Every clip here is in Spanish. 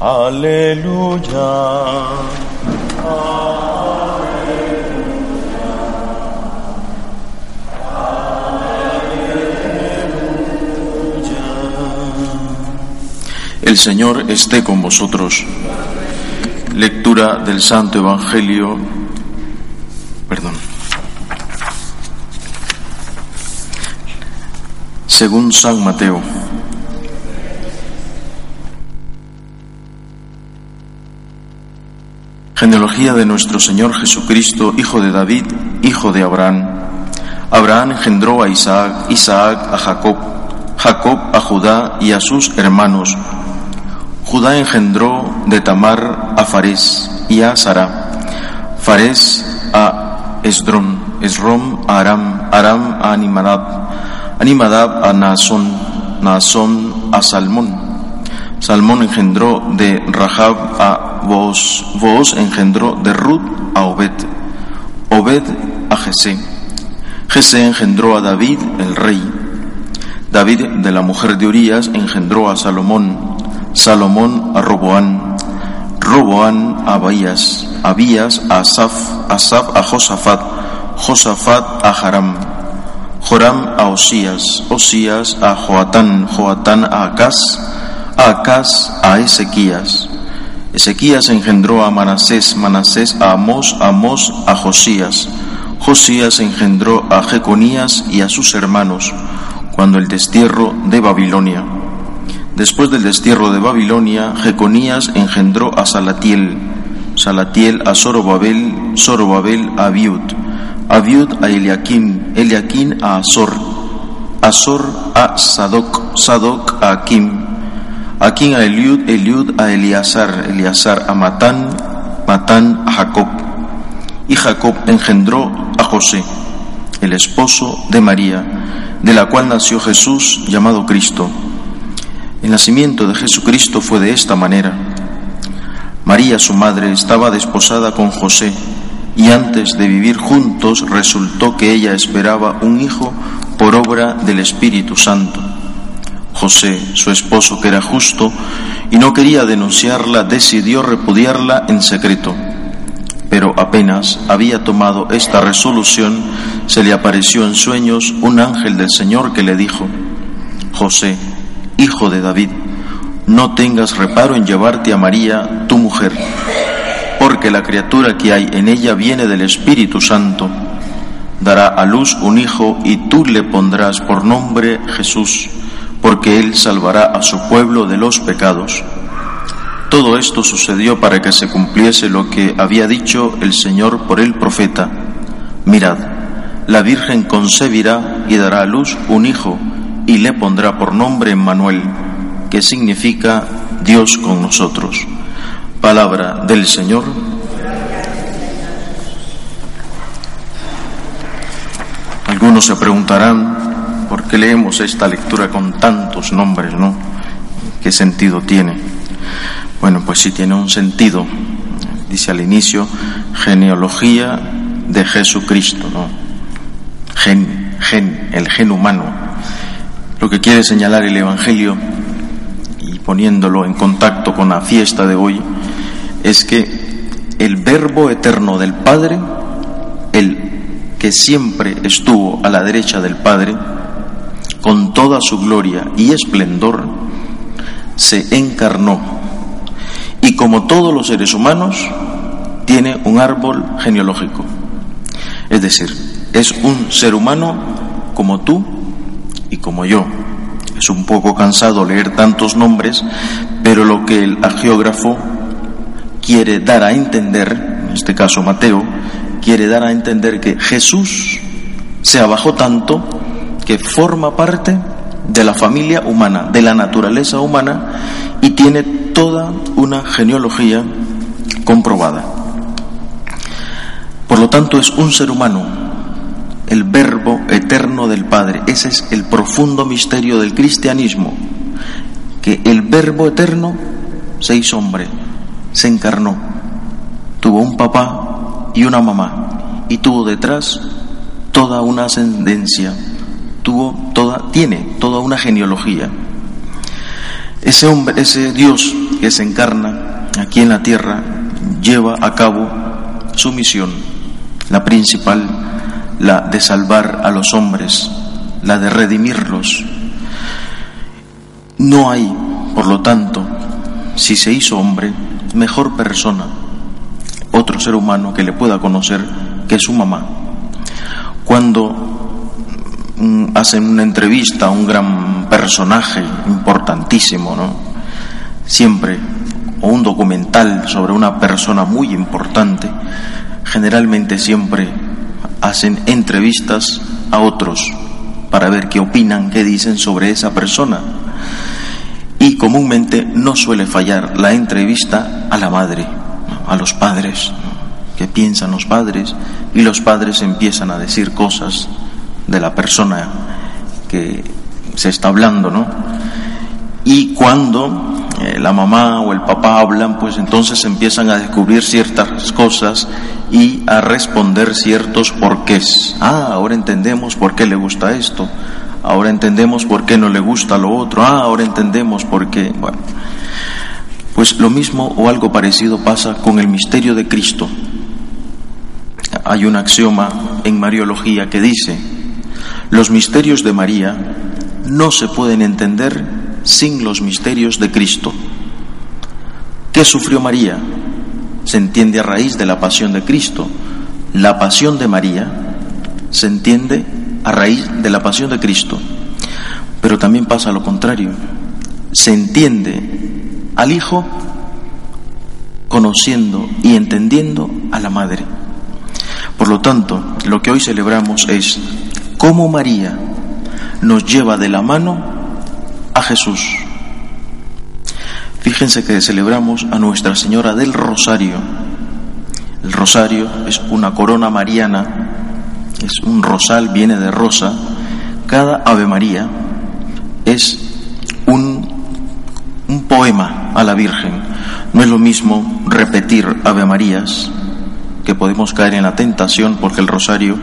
Aleluya. El Señor esté con vosotros. Lectura del Santo Evangelio. Perdón. Según San Mateo. Genealogía de nuestro Señor Jesucristo, hijo de David, hijo de Abraham. Abraham engendró a Isaac, Isaac a Jacob, Jacob a Judá y a sus hermanos. Judá engendró de Tamar a Fares y a Sara, Fares a Esdrón, Esrom a Aram, Aram a Animadab, Animadab a Naasón, Naasón a Salmón. Salmón engendró de Rahab a Vos engendró de Ruth a Obed, Obed a Jesé, Jesé engendró a David el rey, David de la mujer de Urías engendró a Salomón, Salomón a Roboán, Roboán a Abías, Abías a Asaf, Asaf a Josafat, Josafat a Haram, Joram a Osías, Osías a Joatán, Joatán a Acaz, Acaz a Ezequías, Ezequías engendró a Manasés, Manasés a Amós, Amós a Josías. Josías engendró a Jeconías y a sus hermanos cuando el destierro de Babilonia. Después del destierro de Babilonia, Jeconías engendró a Salatiel, Salatiel a Zorobabel, Zorobabel a Abiud, Abiud a Eliakim, Eliakim a Azor, Azor a Sadoc, Sadoc a Akim, Aquí a Eliud, Eliud a Eleazar, Eleazar a Matán, Matán a Jacob. Y Jacob engendró a José, el esposo de María, de la cual nació Jesús llamado Cristo. El nacimiento de Jesucristo fue de esta manera. María, su madre, estaba desposada con José y antes de vivir juntos resultó que ella esperaba un hijo por obra del Espíritu Santo. José, su esposo que era justo y no quería denunciarla, decidió repudiarla en secreto. Pero apenas había tomado esta resolución, se le apareció en sueños un ángel del Señor que le dijo, José, hijo de David, no tengas reparo en llevarte a María, tu mujer, porque la criatura que hay en ella viene del Espíritu Santo. Dará a luz un hijo y tú le pondrás por nombre Jesús porque Él salvará a su pueblo de los pecados. Todo esto sucedió para que se cumpliese lo que había dicho el Señor por el profeta. Mirad, la Virgen concebirá y dará a luz un hijo y le pondrá por nombre Emmanuel, que significa Dios con nosotros. Palabra del Señor. Algunos se preguntarán, ¿Por qué leemos esta lectura con tantos nombres, no? ¿Qué sentido tiene? Bueno, pues sí tiene un sentido. Dice al inicio, genealogía de Jesucristo, ¿no? Gen, gen, el gen humano. Lo que quiere señalar el Evangelio, y poniéndolo en contacto con la fiesta de hoy, es que el verbo eterno del Padre, el que siempre estuvo a la derecha del Padre, con toda su gloria y esplendor, se encarnó y como todos los seres humanos, tiene un árbol genealógico. Es decir, es un ser humano como tú y como yo. Es un poco cansado leer tantos nombres, pero lo que el geógrafo quiere dar a entender, en este caso Mateo, quiere dar a entender que Jesús se abajó tanto que forma parte de la familia humana, de la naturaleza humana y tiene toda una genealogía comprobada. Por lo tanto, es un ser humano, el verbo eterno del Padre. Ese es el profundo misterio del cristianismo, que el verbo eterno se hizo hombre, se encarnó, tuvo un papá y una mamá y tuvo detrás toda una ascendencia tuvo toda, tiene toda una genealogía. Ese hombre, ese Dios que se encarna aquí en la tierra, lleva a cabo su misión, la principal, la de salvar a los hombres, la de redimirlos. No hay, por lo tanto, si se hizo hombre, mejor persona, otro ser humano que le pueda conocer que su mamá. Cuando hacen una entrevista a un gran personaje importantísimo, ¿no? Siempre, o un documental sobre una persona muy importante, generalmente siempre hacen entrevistas a otros para ver qué opinan, qué dicen sobre esa persona. Y comúnmente no suele fallar la entrevista a la madre, a los padres, qué piensan los padres, y los padres empiezan a decir cosas de la persona que se está hablando, ¿no? Y cuando eh, la mamá o el papá hablan, pues entonces empiezan a descubrir ciertas cosas y a responder ciertos porqués. Ah, ahora entendemos por qué le gusta esto, ahora entendemos por qué no le gusta lo otro, ah, ahora entendemos por qué. Bueno, pues lo mismo o algo parecido pasa con el misterio de Cristo. Hay un axioma en Mariología que dice, los misterios de María no se pueden entender sin los misterios de Cristo. ¿Qué sufrió María? Se entiende a raíz de la pasión de Cristo. La pasión de María se entiende a raíz de la pasión de Cristo. Pero también pasa lo contrario. Se entiende al Hijo conociendo y entendiendo a la Madre. Por lo tanto, lo que hoy celebramos es cómo María nos lleva de la mano a Jesús. Fíjense que celebramos a Nuestra Señora del Rosario. El rosario es una corona mariana, es un rosal, viene de rosa. Cada Ave María es un, un poema a la Virgen. No es lo mismo repetir Ave Marías que podemos caer en la tentación porque el rosario,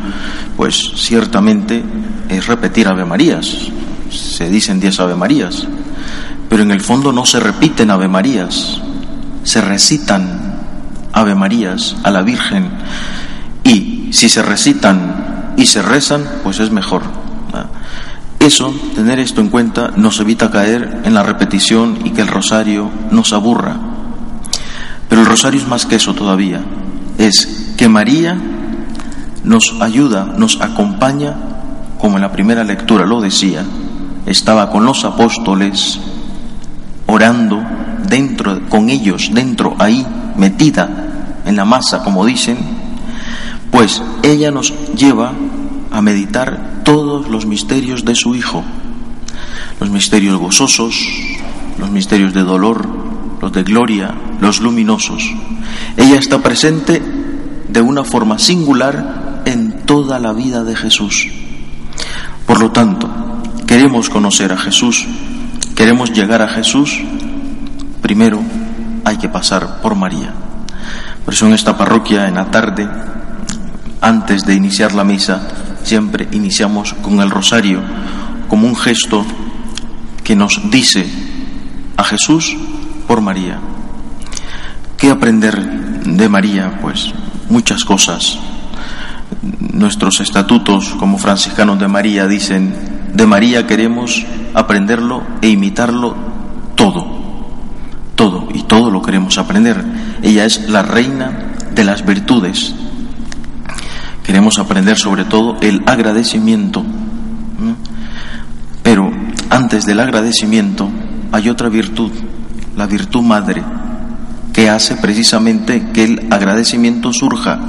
pues ciertamente es repetir Ave Marías. Se dicen diez Ave Marías, pero en el fondo no se repiten Ave Marías, se recitan Ave Marías a la Virgen y si se recitan y se rezan, pues es mejor. Eso, tener esto en cuenta, nos evita caer en la repetición y que el rosario nos aburra. Pero el rosario es más que eso todavía es que María nos ayuda, nos acompaña, como en la primera lectura lo decía, estaba con los apóstoles orando dentro, con ellos, dentro, ahí, metida en la masa, como dicen, pues ella nos lleva a meditar todos los misterios de su Hijo, los misterios gozosos, los misterios de dolor, los de gloria, los luminosos. Ella está presente de una forma singular en toda la vida de Jesús. Por lo tanto, queremos conocer a Jesús, queremos llegar a Jesús, primero hay que pasar por María. Por eso en esta parroquia, en la tarde, antes de iniciar la misa, siempre iniciamos con el rosario como un gesto que nos dice a Jesús por María. ¿Qué aprender de María? Pues muchas cosas. Nuestros estatutos como franciscanos de María dicen, de María queremos aprenderlo e imitarlo todo, todo, y todo lo queremos aprender. Ella es la reina de las virtudes. Queremos aprender sobre todo el agradecimiento. Pero antes del agradecimiento hay otra virtud la virtud madre, que hace precisamente que el agradecimiento surja,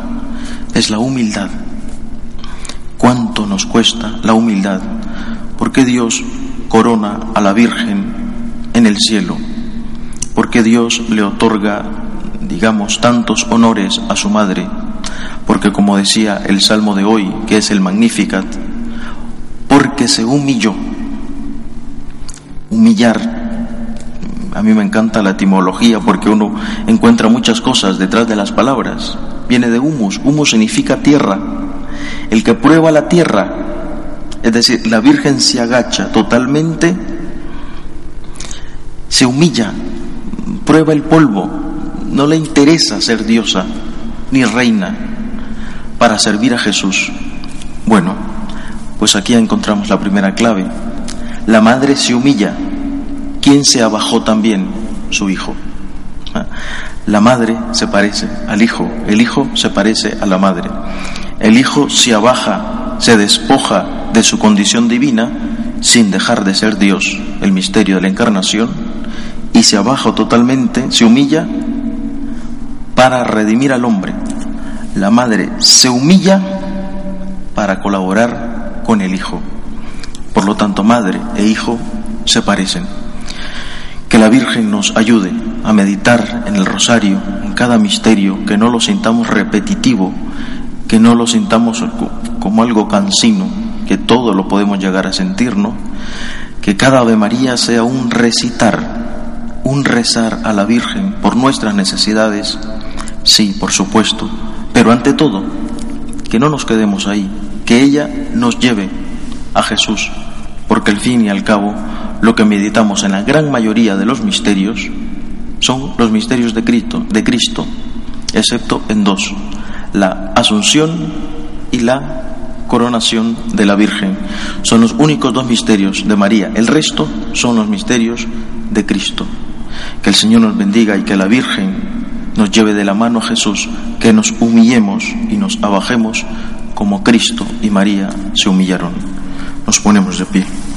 es la humildad. ¿Cuánto nos cuesta la humildad? Porque Dios corona a la Virgen en el cielo? Porque Dios le otorga, digamos, tantos honores a su madre? Porque como decía el Salmo de hoy, que es el Magnificat, porque se humilló. Humillar a mí me encanta la etimología porque uno encuentra muchas cosas detrás de las palabras. Viene de humus. Humus significa tierra. El que prueba la tierra, es decir, la Virgen se agacha totalmente se humilla, prueba el polvo, no le interesa ser diosa ni reina para servir a Jesús. Bueno, pues aquí encontramos la primera clave. La madre se humilla. ¿Quién se abajó también? Su hijo. ¿Ah? La madre se parece al hijo, el hijo se parece a la madre. El hijo se abaja, se despoja de su condición divina sin dejar de ser Dios, el misterio de la encarnación, y se abaja totalmente, se humilla para redimir al hombre. La madre se humilla para colaborar con el hijo. Por lo tanto, madre e hijo se parecen. Que la Virgen nos ayude a meditar en el rosario, en cada misterio, que no lo sintamos repetitivo, que no lo sintamos como algo cansino, que todo lo podemos llegar a sentirnos, que cada Ave María sea un recitar, un rezar a la Virgen por nuestras necesidades, sí, por supuesto, pero ante todo, que no nos quedemos ahí, que ella nos lleve a Jesús, porque al fin y al cabo lo que meditamos en la gran mayoría de los misterios son los misterios de Cristo, de Cristo, excepto en dos, la Asunción y la coronación de la Virgen. Son los únicos dos misterios de María. El resto son los misterios de Cristo. Que el Señor nos bendiga y que la Virgen nos lleve de la mano a Jesús, que nos humillemos y nos abajemos como Cristo y María se humillaron. Nos ponemos de pie.